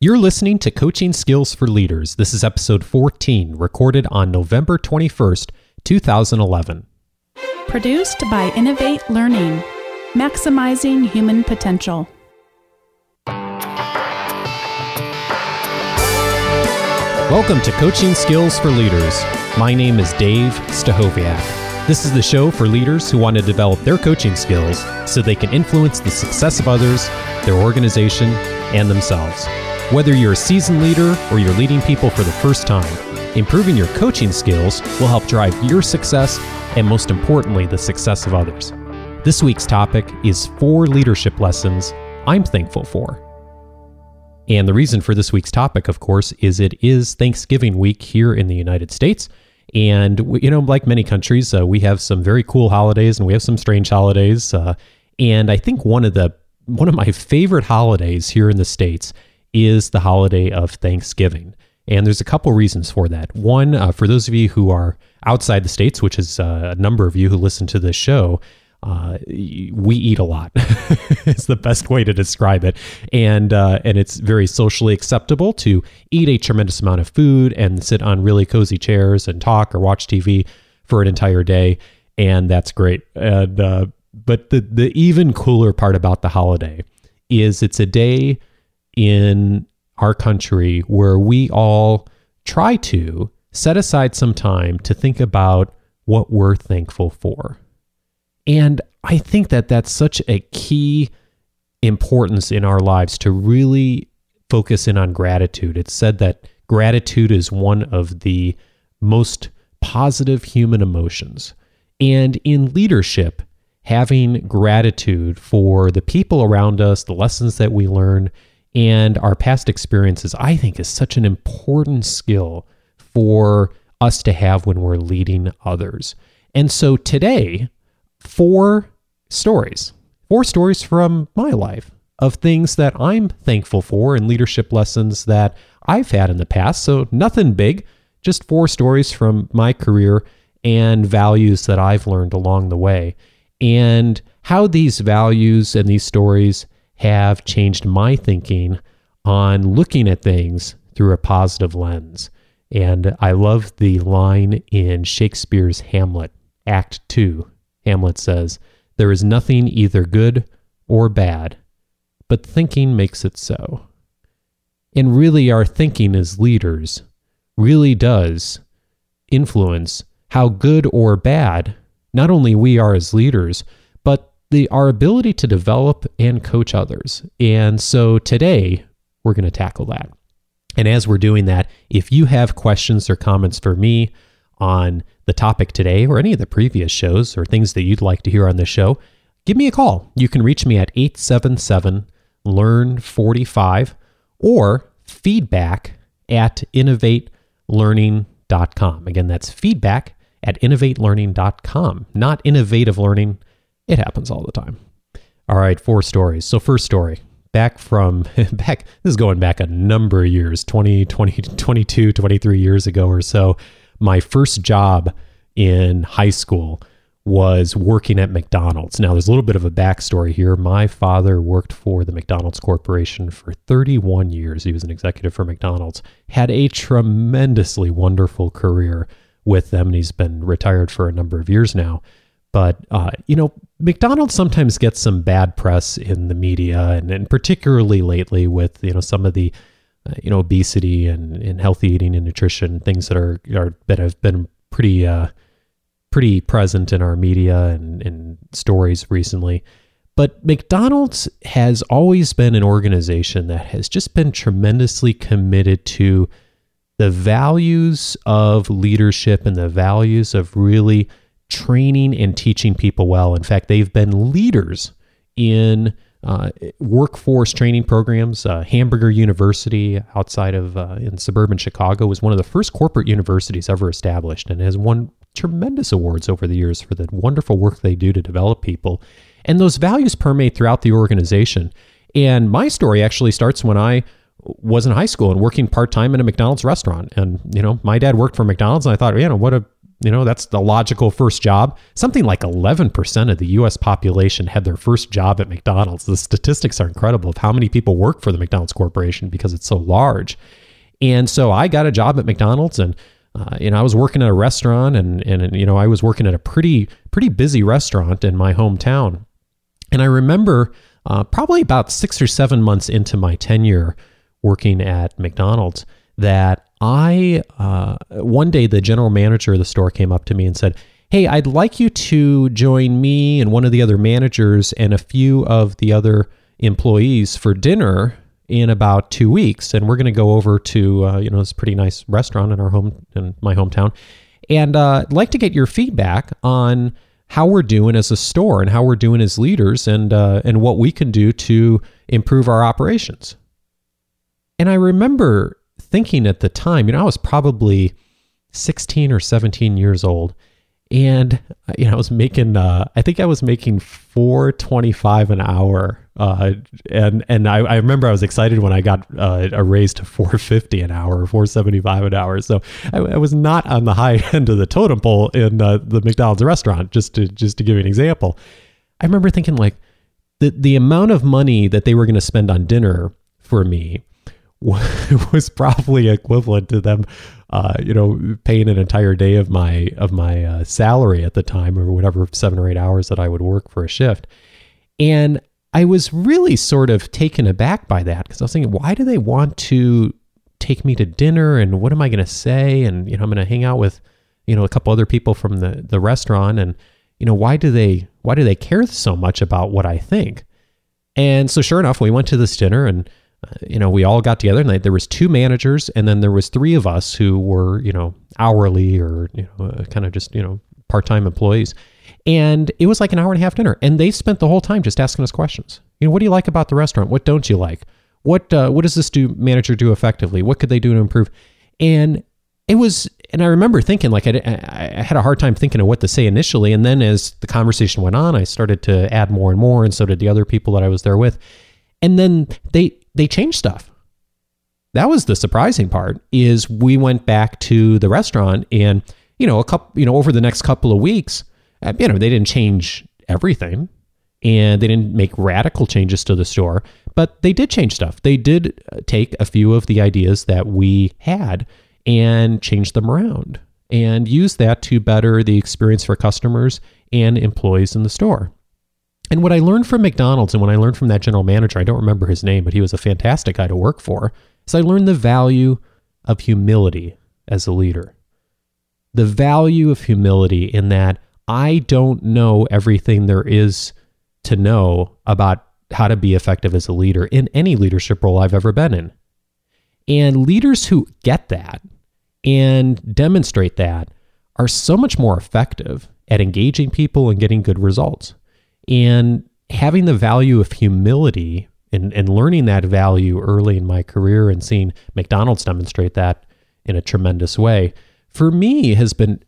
You're listening to Coaching Skills for Leaders. This is episode 14, recorded on November 21st, 2011. Produced by Innovate Learning, maximizing human potential. Welcome to Coaching Skills for Leaders. My name is Dave Stachowiak. This is the show for leaders who want to develop their coaching skills so they can influence the success of others, their organization, and themselves. Whether you're a seasoned leader or you're leading people for the first time, improving your coaching skills will help drive your success and, most importantly, the success of others. This week's topic is four leadership lessons I'm thankful for. And the reason for this week's topic, of course, is it is Thanksgiving week here in the United States. And, we, you know, like many countries, uh, we have some very cool holidays and we have some strange holidays. Uh, and I think one of the one of my favorite holidays here in the States is the holiday of Thanksgiving. And there's a couple reasons for that. One, uh, for those of you who are outside the States, which is uh, a number of you who listen to this show, uh, we eat a lot. it's the best way to describe it, and uh, and it's very socially acceptable to eat a tremendous amount of food and sit on really cozy chairs and talk or watch TV for an entire day, and that's great. And uh, but the the even cooler part about the holiday is it's a day in our country where we all try to set aside some time to think about what we're thankful for and I think that that's such a key importance in our lives to really focus in on gratitude. It's said that gratitude is one of the most positive human emotions. And in leadership, having gratitude for the people around us, the lessons that we learn, and our past experiences, I think is such an important skill for us to have when we're leading others. And so today, four stories, four stories from my life of things that I'm thankful for and leadership lessons that I've had in the past. So nothing big, just four stories from my career and values that I've learned along the way. And how these values and these stories have changed my thinking on looking at things through a positive lens. And I love the line in Shakespeare's Hamlet, Act 2, Hamlet says, There is nothing either good or bad, but thinking makes it so. And really, our thinking as leaders really does influence how good or bad not only we are as leaders, the, our ability to develop and coach others. And so today, we're going to tackle that. And as we're doing that, if you have questions or comments for me on the topic today or any of the previous shows or things that you'd like to hear on the show, give me a call. You can reach me at 877 Learn 45 or feedback at innovatelearning.com. Again, that's feedback at innovatelearning.com, not innovative learning. It happens all the time. All right, four stories. So, first story back from back, this is going back a number of years 20, 20, 22, 23 years ago or so my first job in high school was working at McDonald's. Now, there's a little bit of a backstory here. My father worked for the McDonald's Corporation for 31 years. He was an executive for McDonald's, had a tremendously wonderful career with them, and he's been retired for a number of years now. But, uh, you know, McDonald's sometimes gets some bad press in the media, and, and particularly lately with, you know, some of the uh, you know, obesity and, and healthy eating and nutrition, things that are, are that have been pretty uh, pretty present in our media and, and stories recently. But McDonald's has always been an organization that has just been tremendously committed to the values of leadership and the values of really training and teaching people well. In fact, they've been leaders in uh, workforce training programs. Uh, Hamburger University, outside of uh, in suburban Chicago, was one of the first corporate universities ever established, and has won tremendous awards over the years for the wonderful work they do to develop people. And those values permeate throughout the organization. And my story actually starts when I was in high school and working part time in a McDonald's restaurant. And you know, my dad worked for McDonald's, and I thought, you know, what a You know, that's the logical first job. Something like 11% of the US population had their first job at McDonald's. The statistics are incredible of how many people work for the McDonald's Corporation because it's so large. And so I got a job at McDonald's and uh, you know, I was working at a restaurant and, and, you know, I was working at a pretty, pretty busy restaurant in my hometown. And I remember uh, probably about six or seven months into my tenure working at McDonald's that I, uh, one day the general manager of the store came up to me and said, Hey, I'd like you to join me and one of the other managers and a few of the other employees for dinner in about two weeks, and we're going to go over to uh, you know this pretty nice restaurant in our home in my hometown, and uh, I'd like to get your feedback on how we're doing as a store and how we're doing as leaders, and uh, and what we can do to improve our operations. And I remember thinking at the time, you know, I was probably 16 or 17 years old, and uh, you know, I was making, uh, I think I was making 425 an hour uh, and and I, I, remember I was excited when I got uh, a raise to 450 an hour, 475 an hour. So I, I, was not on the high end of the totem pole in uh, the McDonald's restaurant. Just to just to give you an example, I remember thinking like the the amount of money that they were going to spend on dinner for me was probably equivalent to them, uh, you know, paying an entire day of my of my uh, salary at the time, or whatever seven or eight hours that I would work for a shift. And I was really sort of taken aback by that because I was thinking, why do they want to take me to dinner and what am I going to say? And, you know, I'm going to hang out with, you know, a couple other people from the, the restaurant. And, you know, why do they, why do they care so much about what I think? And so sure enough, we went to this dinner and, you know, we all got together and there was two managers and then there was three of us who were, you know, hourly or, you know, uh, kind of just, you know, part-time employees. And it was like an hour and a half dinner. And they spent the whole time just asking us questions. You know, what do you like about the restaurant? What don't you like? What uh, what does this do manager do effectively? What could they do to improve? And it was, and I remember thinking like I, I had a hard time thinking of what to say initially. And then as the conversation went on, I started to add more and more, and so did the other people that I was there with. And then they they changed stuff. That was the surprising part. Is we went back to the restaurant, and you know, a couple, you know, over the next couple of weeks, uh, you know, they didn't change everything and they didn't make radical changes to the store, but they did change stuff. They did uh, take a few of the ideas that we had and change them around and use that to better the experience for customers and employees in the store. And what I learned from McDonald's and when I learned from that general manager, I don't remember his name, but he was a fantastic guy to work for, is I learned the value of humility as a leader. The value of humility in that I don't know everything there is to know about how to be effective as a leader in any leadership role I've ever been in. And leaders who get that and demonstrate that are so much more effective at engaging people and getting good results. And having the value of humility and, and learning that value early in my career and seeing McDonald's demonstrate that in a tremendous way for me has been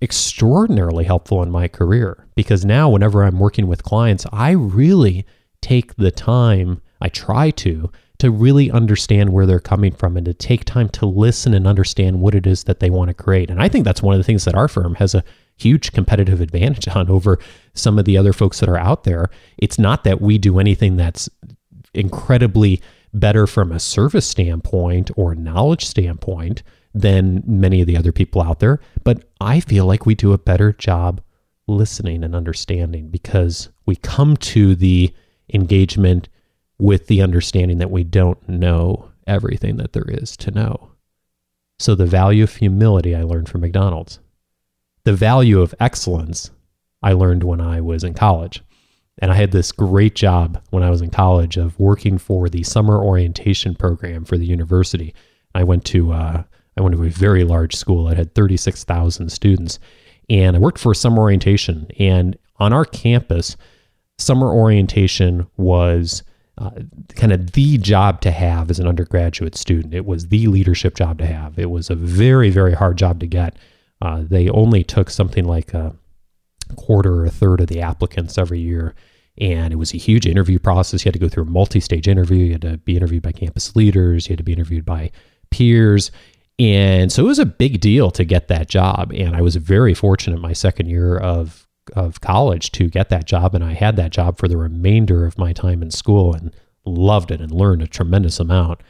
extraordinarily helpful in my career. Because now whenever I'm working with clients, I really take the time, I try to, to really understand where they're coming from and to take time to listen and understand what it is that they want to create. And I think that's one of the things that our firm has a huge competitive advantage on over some of the other folks that are out there. It's not that we do anything that's incredibly better from a service standpoint or knowledge standpoint than many of the other people out there. But I feel like we do a better job listening and understanding because we come to the engagement with the understanding that we don't know everything that there is to know. So, the value of humility I learned from McDonald's. The value of excellence I learned when I was in college. And I had this great job when I was in college of working for the summer orientation program for the university. I went to uh, I went to a very large school that had 36,000 students. And I worked for summer orientation. And on our campus, summer orientation was uh, kind of the job to have as an undergraduate student. It was the leadership job to have. It was a very, very hard job to get. Uh, they only took something like a quarter or a third of the applicants every year. And it was a huge interview process. You had to go through a multi stage interview. You had to be interviewed by campus leaders. You had to be interviewed by peers And so it was a big deal to get that job. And I was very fortunate my second year of, of college to get that job. And I had that job for the remainder of my time in school and loved it and learned a tremendous amount.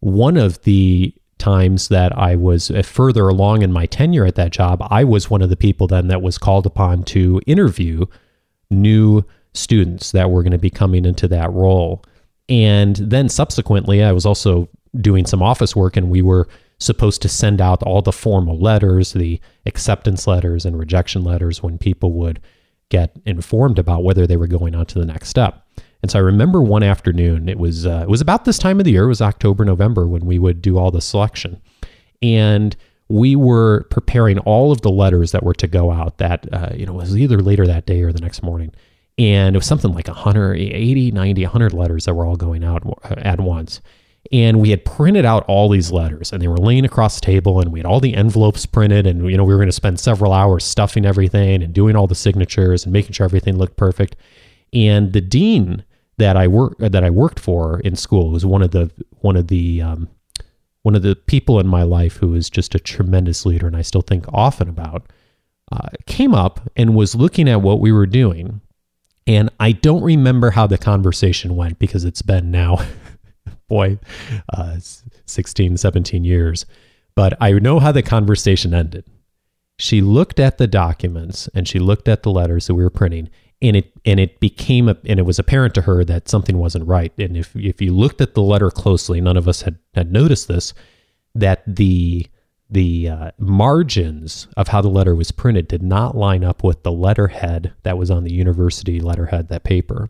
One of the times that I was uh, further along in my tenure at that job, I was one of the people then that was called upon to interview new students that were going to be coming into that role. And then subsequently, I was also doing some office work, and we were supposed to send out all the formal letters, the acceptance letters and rejection letters when people would get informed about whether they were going on to the next step. And so I remember one afternoon, it was uh, it was about this time of the year, it was October, November when we would do all the selection, and we were preparing all of the letters that were to go out. That uh, you know was either later that day or the next morning, and it was something like 180, 90, 100 letters that were all going out uh, at once. And we had printed out all these letters, and they were laying across the table, and we had all the envelopes printed, and you know we were going to spend several hours stuffing everything and doing all the signatures and making sure everything looked perfect. And the dean that I work that I worked for in school was one of the one of the um, one of the people in my life who is just a tremendous leader, and I still think often about. Uh, came up and was looking at what we were doing, and I don't remember how the conversation went because it's been now, boy, uh, 16, 17 years. But I know how the conversation ended. She looked at the documents and she looked at the letters that we were printing, and it and it became a, and it was apparent to her that something wasn't right. And if if you looked at the letter closely, none of us had had noticed this that the the uh, margins of how the letter was printed did not line up with the letterhead that was on the university letterhead that paper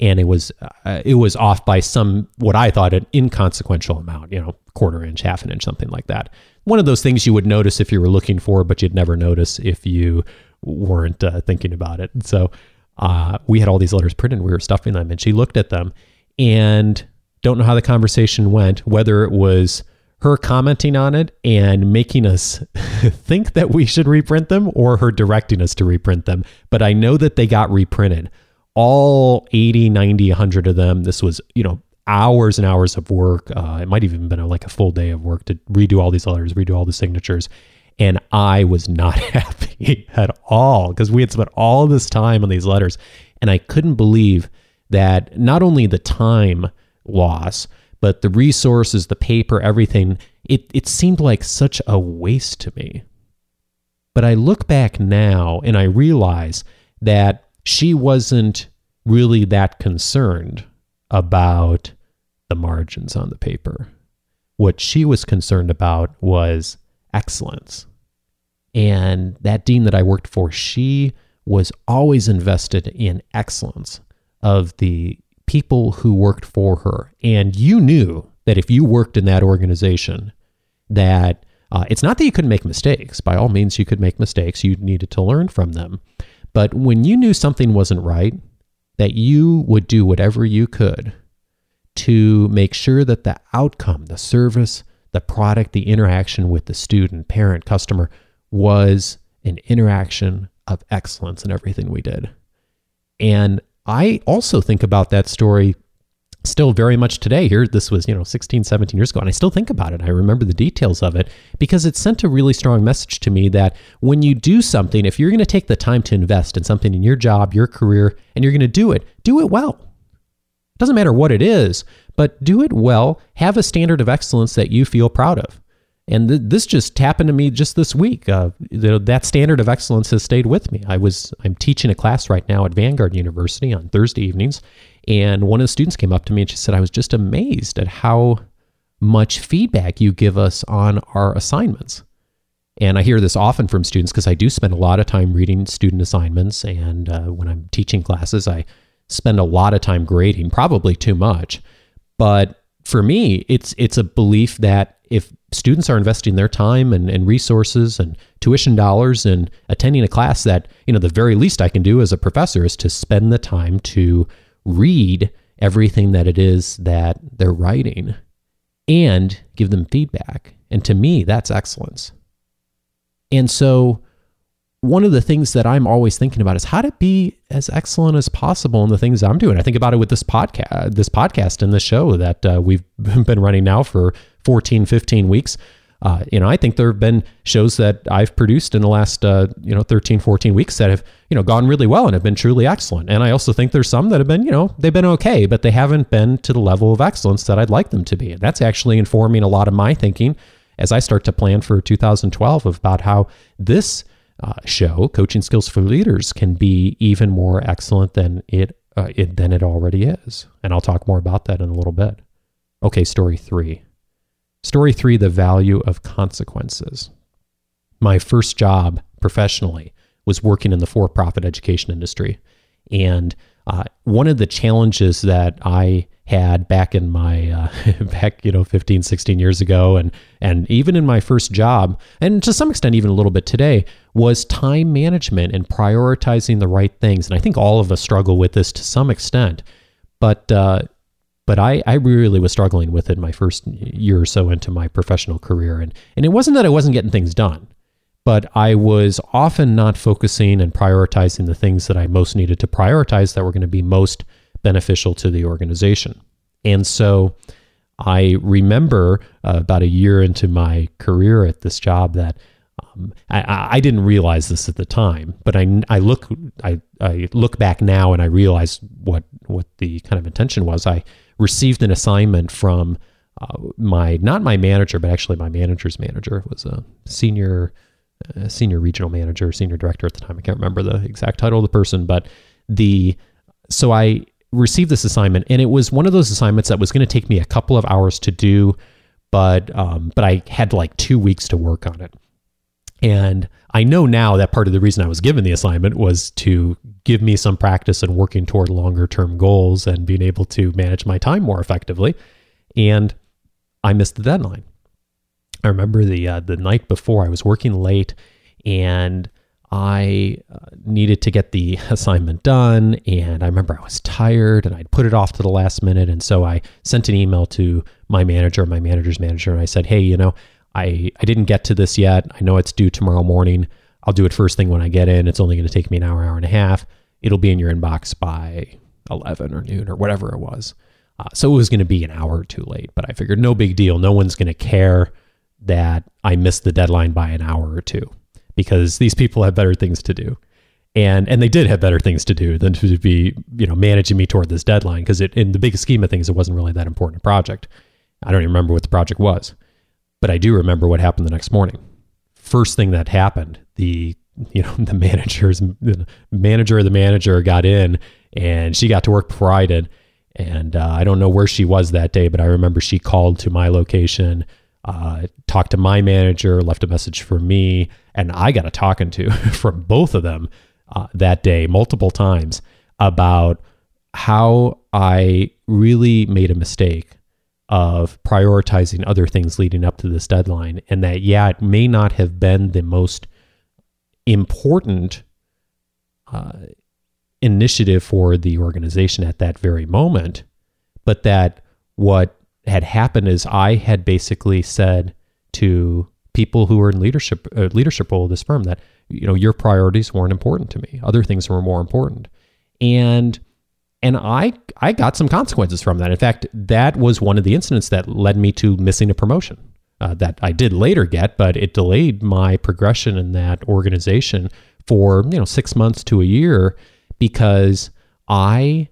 and it was uh, it was off by some what i thought an inconsequential amount you know quarter inch half an inch something like that. One of those things you would notice if you were looking for but you'd never notice if you weren't uh, thinking about it. So uh, we had all these letters printed we were stuffing them and she looked at them and don't know how the conversation went whether it was her commenting on it and making us think that we should reprint them or her directing us to reprint them. But i know that they got reprinted all 80 90 100 of them this was you know hours and hours of work uh, it might even been a, like a full day of work to redo all these letters redo all the signatures and I was not happy at all because we had spent all this time on these letters. And I couldn't believe that not only the time loss, but the resources, the paper, everything, it, it seemed like such a waste to me. But I look back now and I realize that she wasn't really that concerned about the margins on the paper. What she was concerned about was excellence. And that dean that I worked for, she was always invested in excellence of the people who worked for her. And you knew that if you worked in that organization, that uh, it's not that you couldn't make mistakes. By all means, you could make mistakes. You needed to learn from them. But when you knew something wasn't right, that you would do whatever you could to make sure that the outcome, the service, the product, the interaction with the student, parent, customer was an interaction of excellence in everything we did. And I also think about that story still very much today here. This was you know 16 17 years ago and i still think about it. I remember the details of it because it sent a really strong message to me that when you do something if you're going to take the time to invest in something in your job your career and you're going to do it do it well. It doesn't matter what it is but do it well. Have a standard of excellence that you feel proud of. And th- this just happened to me just this week. Uh, that standard of excellence has stayed with me. I was I'm teaching a class right now at Vanguard University on Thursday evenings, and one of the students came up to me and she said, "I was just amazed at how much feedback you give us on our assignments." And I hear this often from students because I do spend a lot of time reading student assignments, and uh, when I'm teaching classes, I spend a lot of time grading, probably too much. But for me, it's it's a belief that if students are investing their time and, and resources and tuition dollars in attending a class that, you know, the very least I can do as a professor is to spend the time to read everything that it is that they're writing and give them feedback. And to me, that's excellence. And so one of the things that I'm always thinking about is how to be as excellent as possible in the things I'm doing. I think about it with this podcast, this podcast and this show that uh, we've been running now for 14, 15 weeks. Uh, you know, I think there have been shows that I've produced in the last, uh, you know, 13, 14 weeks that have, you know, gone really well and have been truly excellent. And I also think there's some that have been, you know, they've been okay, but they haven't been to the level of excellence that I'd like them to be. And that's actually informing a lot of my thinking as I start to plan for 2012 about how this uh, show, Coaching Skills for Leaders, can be even more excellent than it, uh, it than it already is. And I'll talk more about that in a little bit. Okay, story three. Story three The value of consequences. My first job professionally was working in the for profit education industry. And uh, one of the challenges that I had back in my uh, back you know 15 16 years ago and and even in my first job and to some extent even a little bit today was time management and prioritizing the right things and i think all of us struggle with this to some extent but uh, but I, I really was struggling with it my first year or so into my professional career. And, and it wasn't that I wasn't getting things done, but I was often not focusing and prioritizing the things that I most needed to prioritize that were going to be most beneficial to the organization. And so I remember uh, about a year into my career at this job that um, I, I, didn't realize this at the time, but I, I look I, I look back now and I realize what what the kind of intention was. I received an assignment from uh, my not my manager, but actually my manager's manager was a senior uh, senior regional manager, senior director at the time. I can't remember the exact title of the person, but the so I received this assignment, and it was one of those assignments that was going to take me a couple of hours to do, but um, but I had like two weeks to work on it. And I know now that part of the reason I was given the assignment was to give me some practice in working toward longer term goals and being able to manage my time more effectively. And I missed the deadline. I remember the uh, the night before I was working late and I uh, needed to get the assignment done and I remember I was tired and I'd put it off to the last minute and so I sent an email to my manager, my manager's manager and I said, "Hey, you know, I, I didn't get to this yet. I know it's due tomorrow morning. I'll do it first thing when I get in. It's only going to take me an hour, hour and a half. It'll be in your inbox by 11 or noon or whatever it was. Uh, so it was going to be an hour or two late, but I figured no big deal. No one's going to care that I missed the deadline by an hour or two because these people have better things to do. And and they did have better things to do than to be, you know, managing me toward this deadline because it in the big scheme of things it wasn't really that important a project. I don't even remember what the project was. But I do remember what happened the next morning. First thing that happened, the you know the manager's the manager of the manager got in and she got to work before I did. And uh, I don't know where she was that day, but I remember she called to my location, uh, talked to my manager, left a message for me, and I got a talking to from both of them uh, that day multiple times about how I really made a mistake of prioritizing other things leading up to this deadline. And that, yeah, it may not have been the most important uh, initiative for the organization at that very moment, but that what had happened is I had basically said to people who were in leadership uh, leadership role of this firm that you know your priorities weren't important to me other things were more important and and I I got some consequences from that. In fact, that was one of the incidents that led me to missing a promotion uh, that I did later get, but it delayed my progression in that organization for you know six months to a year because I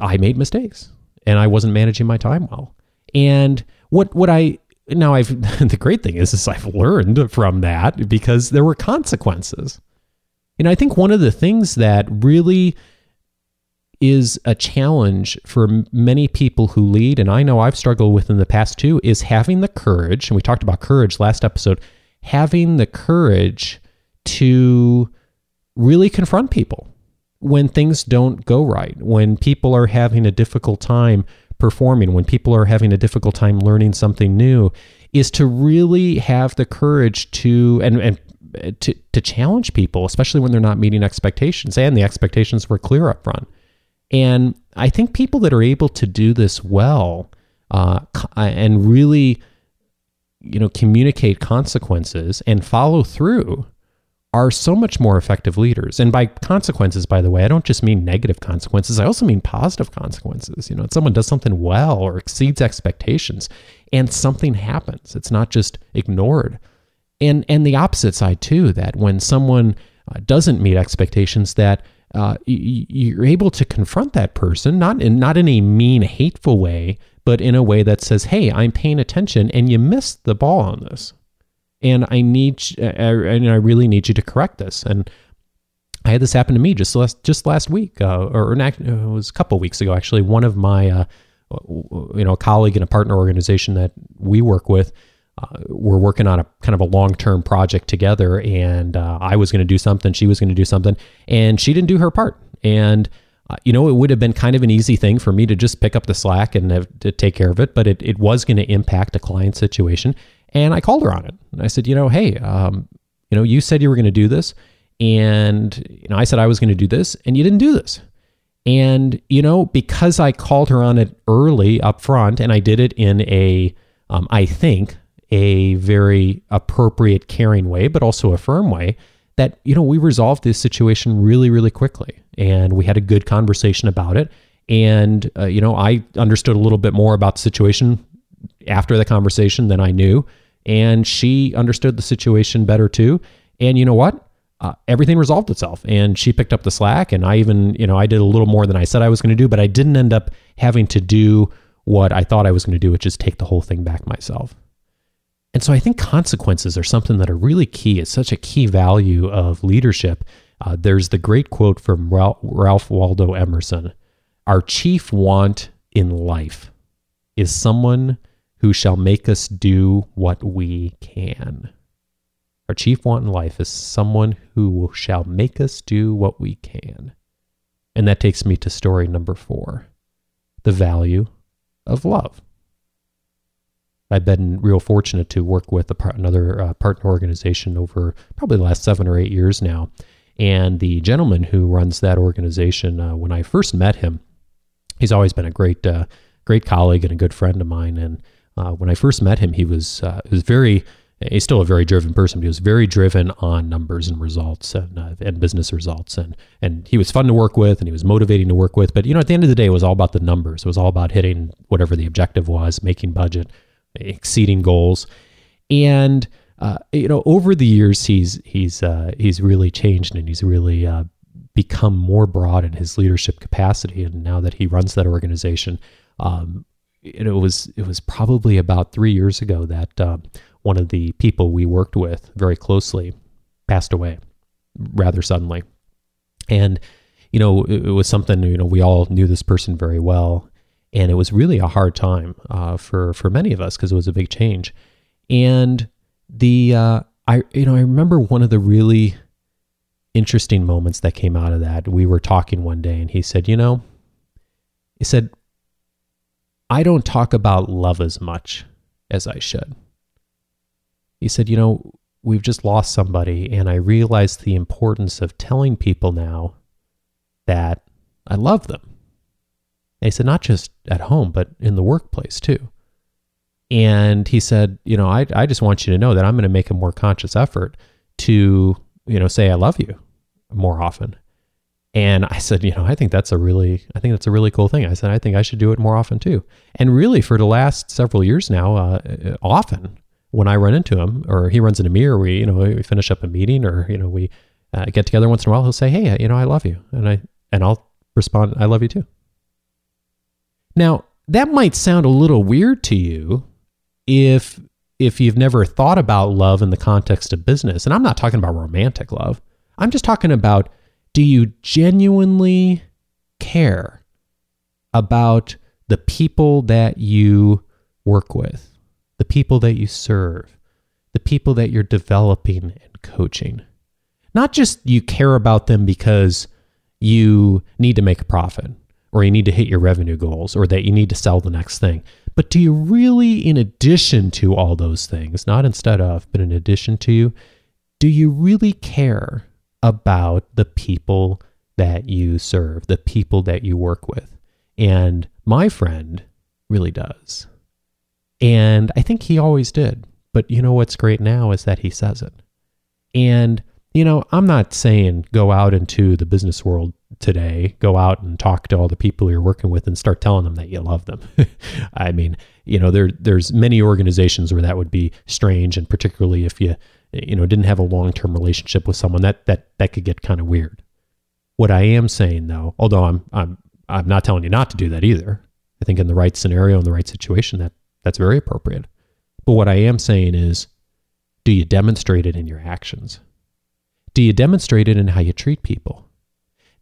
I made mistakes and I wasn't managing my time well. And what what I now I've the great thing is is I've learned from that because there were consequences. And I think one of the things that really is a challenge for many people who lead, and I know I've struggled with in the past too, is having the courage, and we talked about courage last episode, having the courage to really confront people when things don't go right, when people are having a difficult time performing, when people are having a difficult time learning something new, is to really have the courage to and and eh, to, to challenge people, especially when they're not meeting expectations, and the expectations were clear up front and I think people that are able to do this well uh, uh, and really, you know, communicate consequences and follow through are so much more effective leaders. And by consequences, by the way, I don't just mean negative consequences, I also mean positive consequences. You know, if someone does something well or exceeds expectations and something happens, it's not just ignored. And and the opposite side too, that when someone uh, doesn't meet expectations, that uh, you're able to confront that person, not in not in a mean, hateful way, but in a way that says, "Hey, I'm paying attention, and you missed the ball on this." and I need uh, and I really need you to correct this. And I had this happen to me just last just last week, uh, or, or it was a couple weeks ago actually. One of my uh, you know a colleague in a partner organization that we work with. Uh, we're working on a kind of a long term project together, and uh, I was going to do something, she was going to do something, and she didn't do her part. And uh, you know, it would have been kind of an easy thing for me to just pick up the slack and have, to take care of it, but it, it was going to impact a client situation. And I called her on it. And I said, you know, hey, um, you know, you said you were going to do this. And, you know, I said I was going to do this, and you didn't do this. And, you know, because I called her on it early up front, and I did it in a, um, I think, a very appropriate, caring way, but also a firm way, that, you know, we resolved this situation really, really quickly. And we had a good conversation about it. And, uh, you know, I understood a little bit more about the situation after the conversation than I knew. And she understood the situation better too. And you know what? Uh, everything resolved itself and she picked up the slack and i even you know i did a little more than i said i was going to do but i didn't end up having to do what i thought i was going to do which is take the whole thing back myself and so i think consequences are something that are really key it's such a key value of leadership uh, there's the great quote from ralph, ralph waldo emerson our chief want in life is someone who shall make us do what we can. Our chief want in life is someone who shall make us do what we can. And that takes me to story number four the value of love. I've been real fortunate to work with another uh, partner organization over probably the last seven or eight years now. And the gentleman who runs that organization, uh, when I first met him, he's always been a great, uh, great colleague and a good friend of mine. And uh, when I first met him, he was uh, was very he's still a very driven person. But he was very driven on numbers and results and uh, and business results, and and he was fun to work with, and he was motivating to work with. But you know, at the end of the day, it was all about the numbers. It was all about hitting whatever the objective was, making budget, exceeding goals, and uh, you know, over the years, he's he's uh, he's really changed, and he's really uh, become more broad in his leadership capacity. And now that he runs that organization. Um, it was it was probably about three years ago that uh, one of the people we worked with very closely passed away rather suddenly, and you know it, it was something you know we all knew this person very well, and it was really a hard time uh, for for many of us because it was a big change, and the uh, I you know I remember one of the really interesting moments that came out of that. We were talking one day, and he said, you know, he said I don't talk about love as much as I should. He said, You know, we've just lost somebody, and I realized the importance of telling people now that I love them. And he said, Not just at home, but in the workplace too. And he said, You know, I, I just want you to know that I'm going to make a more conscious effort to, you know, say I love you more often. And I said, you know, I think that's a really, I think that's a really cool thing. I said, I think I should do it more often too. And really, for the last several years now, uh, often when I run into him or he runs into me, or we, you know, we finish up a meeting, or you know, we uh, get together once in a while, he'll say, "Hey, you know, I love you," and I and I'll respond, "I love you too." Now, that might sound a little weird to you if if you've never thought about love in the context of business, and I'm not talking about romantic love. I'm just talking about do you genuinely care about the people that you work with, the people that you serve, the people that you're developing and coaching? Not just you care about them because you need to make a profit or you need to hit your revenue goals or that you need to sell the next thing. But do you really, in addition to all those things, not instead of, but in addition to, do you really care about the people that you serve, the people that you work with. And my friend really does. And I think he always did. But you know what's great now is that he says it. And you know, I'm not saying go out into the business world today, go out and talk to all the people you're working with and start telling them that you love them. I mean, you know, there there's many organizations where that would be strange and particularly if you you know, didn't have a long-term relationship with someone that that that could get kind of weird. What I am saying though, although I'm I'm I'm not telling you not to do that either. I think in the right scenario in the right situation that that's very appropriate. But what I am saying is do you demonstrate it in your actions? Do you demonstrate it in how you treat people?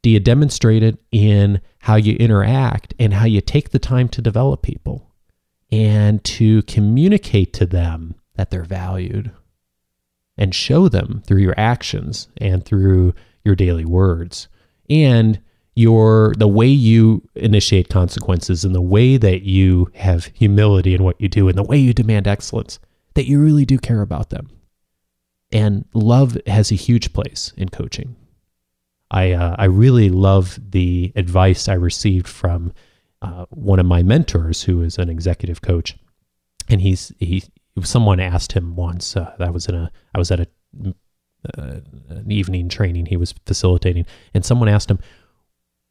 Do you demonstrate it in how you interact and how you take the time to develop people and to communicate to them that they're valued and show them through your actions and through your daily words and your the way you initiate consequences and the way that you have humility in what you do and the way you demand excellence that you really do care about them and love has a huge place in coaching. I uh, I really love the advice I received from uh, one of my mentors, who is an executive coach, and he's he. Someone asked him once. Uh, I was in a I was at a uh, an evening training he was facilitating, and someone asked him,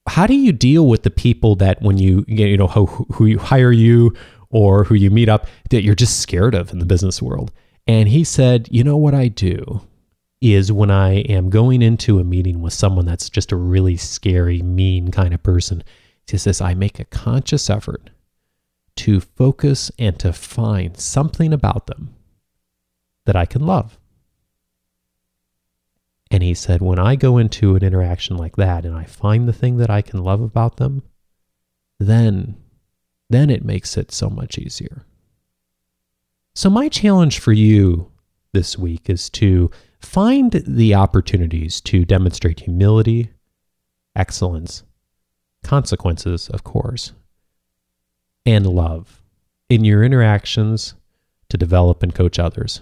"How do you deal with the people that when you you know who, who you hire you or who you meet up that you're just scared of in the business world?" And he said, You know what I do is when I am going into a meeting with someone that's just a really scary, mean kind of person, he says, I make a conscious effort to focus and to find something about them that I can love. And he said, when I go into an interaction like that and I find the thing that I can love about them, then then it makes it so much easier. So, my challenge for you this week is to find the opportunities to demonstrate humility, excellence, consequences, of course, and love in your interactions to develop and coach others.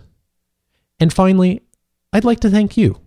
And finally, I'd like to thank you.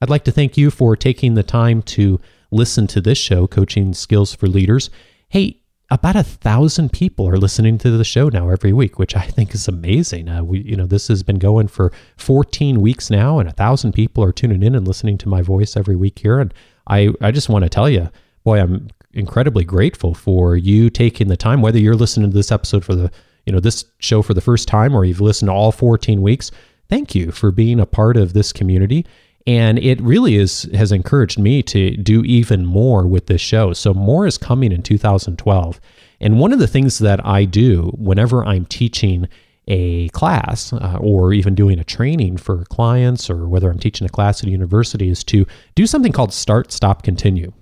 I'd like to thank you for taking the time to listen to this show, Coaching Skills for Leaders. Hey, about a thousand people are listening to the show now every week, which I think is amazing. Uh, we, you know, this has been going for 14 weeks now, and a thousand people are tuning in and listening to my voice every week here. And I, I just want to tell you, boy, I'm incredibly grateful for you taking the time, whether you're listening to this episode for the, you know, this show for the first time or you've listened to all 14 weeks. Thank you for being a part of this community and it really is has encouraged me to do even more with this show. So more is coming in 2012 and one of the things that i do whenever i'm teaching a class uh, or even doing a training for clients or whether i'm teaching a class at a university is to do something called start stop continue.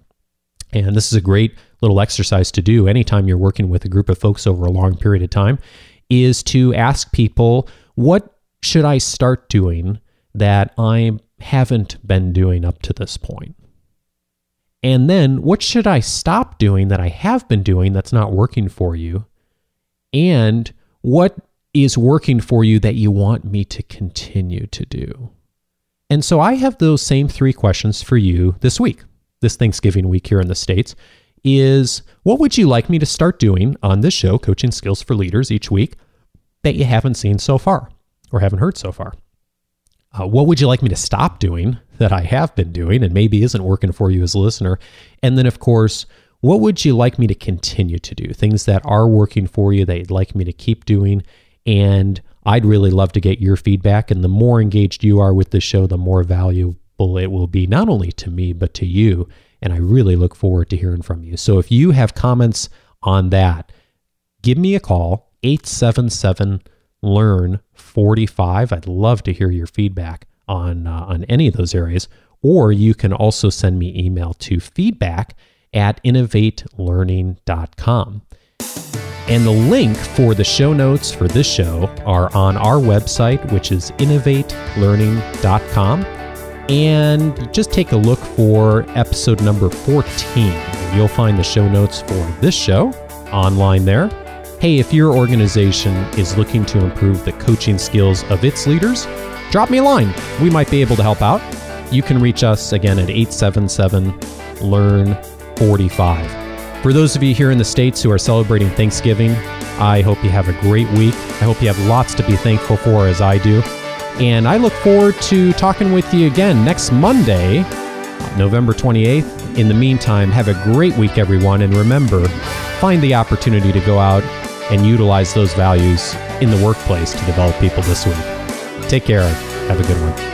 And this is a great little exercise to do anytime you're working with a group of folks over a long period of time is to ask people what should i start doing that i haven't been doing up to this point? And then what should I stop doing that I have been doing that's not working for you? And what is working for you that you want me to continue to do? And so I have those same three questions for you this week, this Thanksgiving week here in the States is what would you like me to start doing on this show, Coaching Skills for Leaders, each week that you haven't seen so far or haven't heard so far? Uh, what would you like me to stop doing that I have been doing and maybe isn't working for you as a listener? And then, of course, what would you like me to continue to do? Things that are working for you that you'd like me to keep doing. And I'd really love to get your feedback. And the more engaged you are with the show, the more valuable it will be, not only to me, but to you. And I really look forward to hearing from you. So if you have comments on that, give me a call, 877 learn 45. I'd love to hear your feedback on, uh, on any of those areas. Or you can also send me email to feedback at innovatelearning.com. And the link for the show notes for this show are on our website, which is innovatelearning.com. And just take a look for episode number 14. You'll find the show notes for this show online there hey, if your organization is looking to improve the coaching skills of its leaders, drop me a line. We might be able to help out. You can reach us again at 877 Learn 45. For those of you here in the States who are celebrating Thanksgiving, I hope you have a great week. I hope you have lots to be thankful for as I do. And I look forward to talking with you again next Monday, November 28th. In the meantime, have a great week, everyone. And remember, find the opportunity to go out and utilize those values in the workplace to develop people this week. Take care. Have a good one.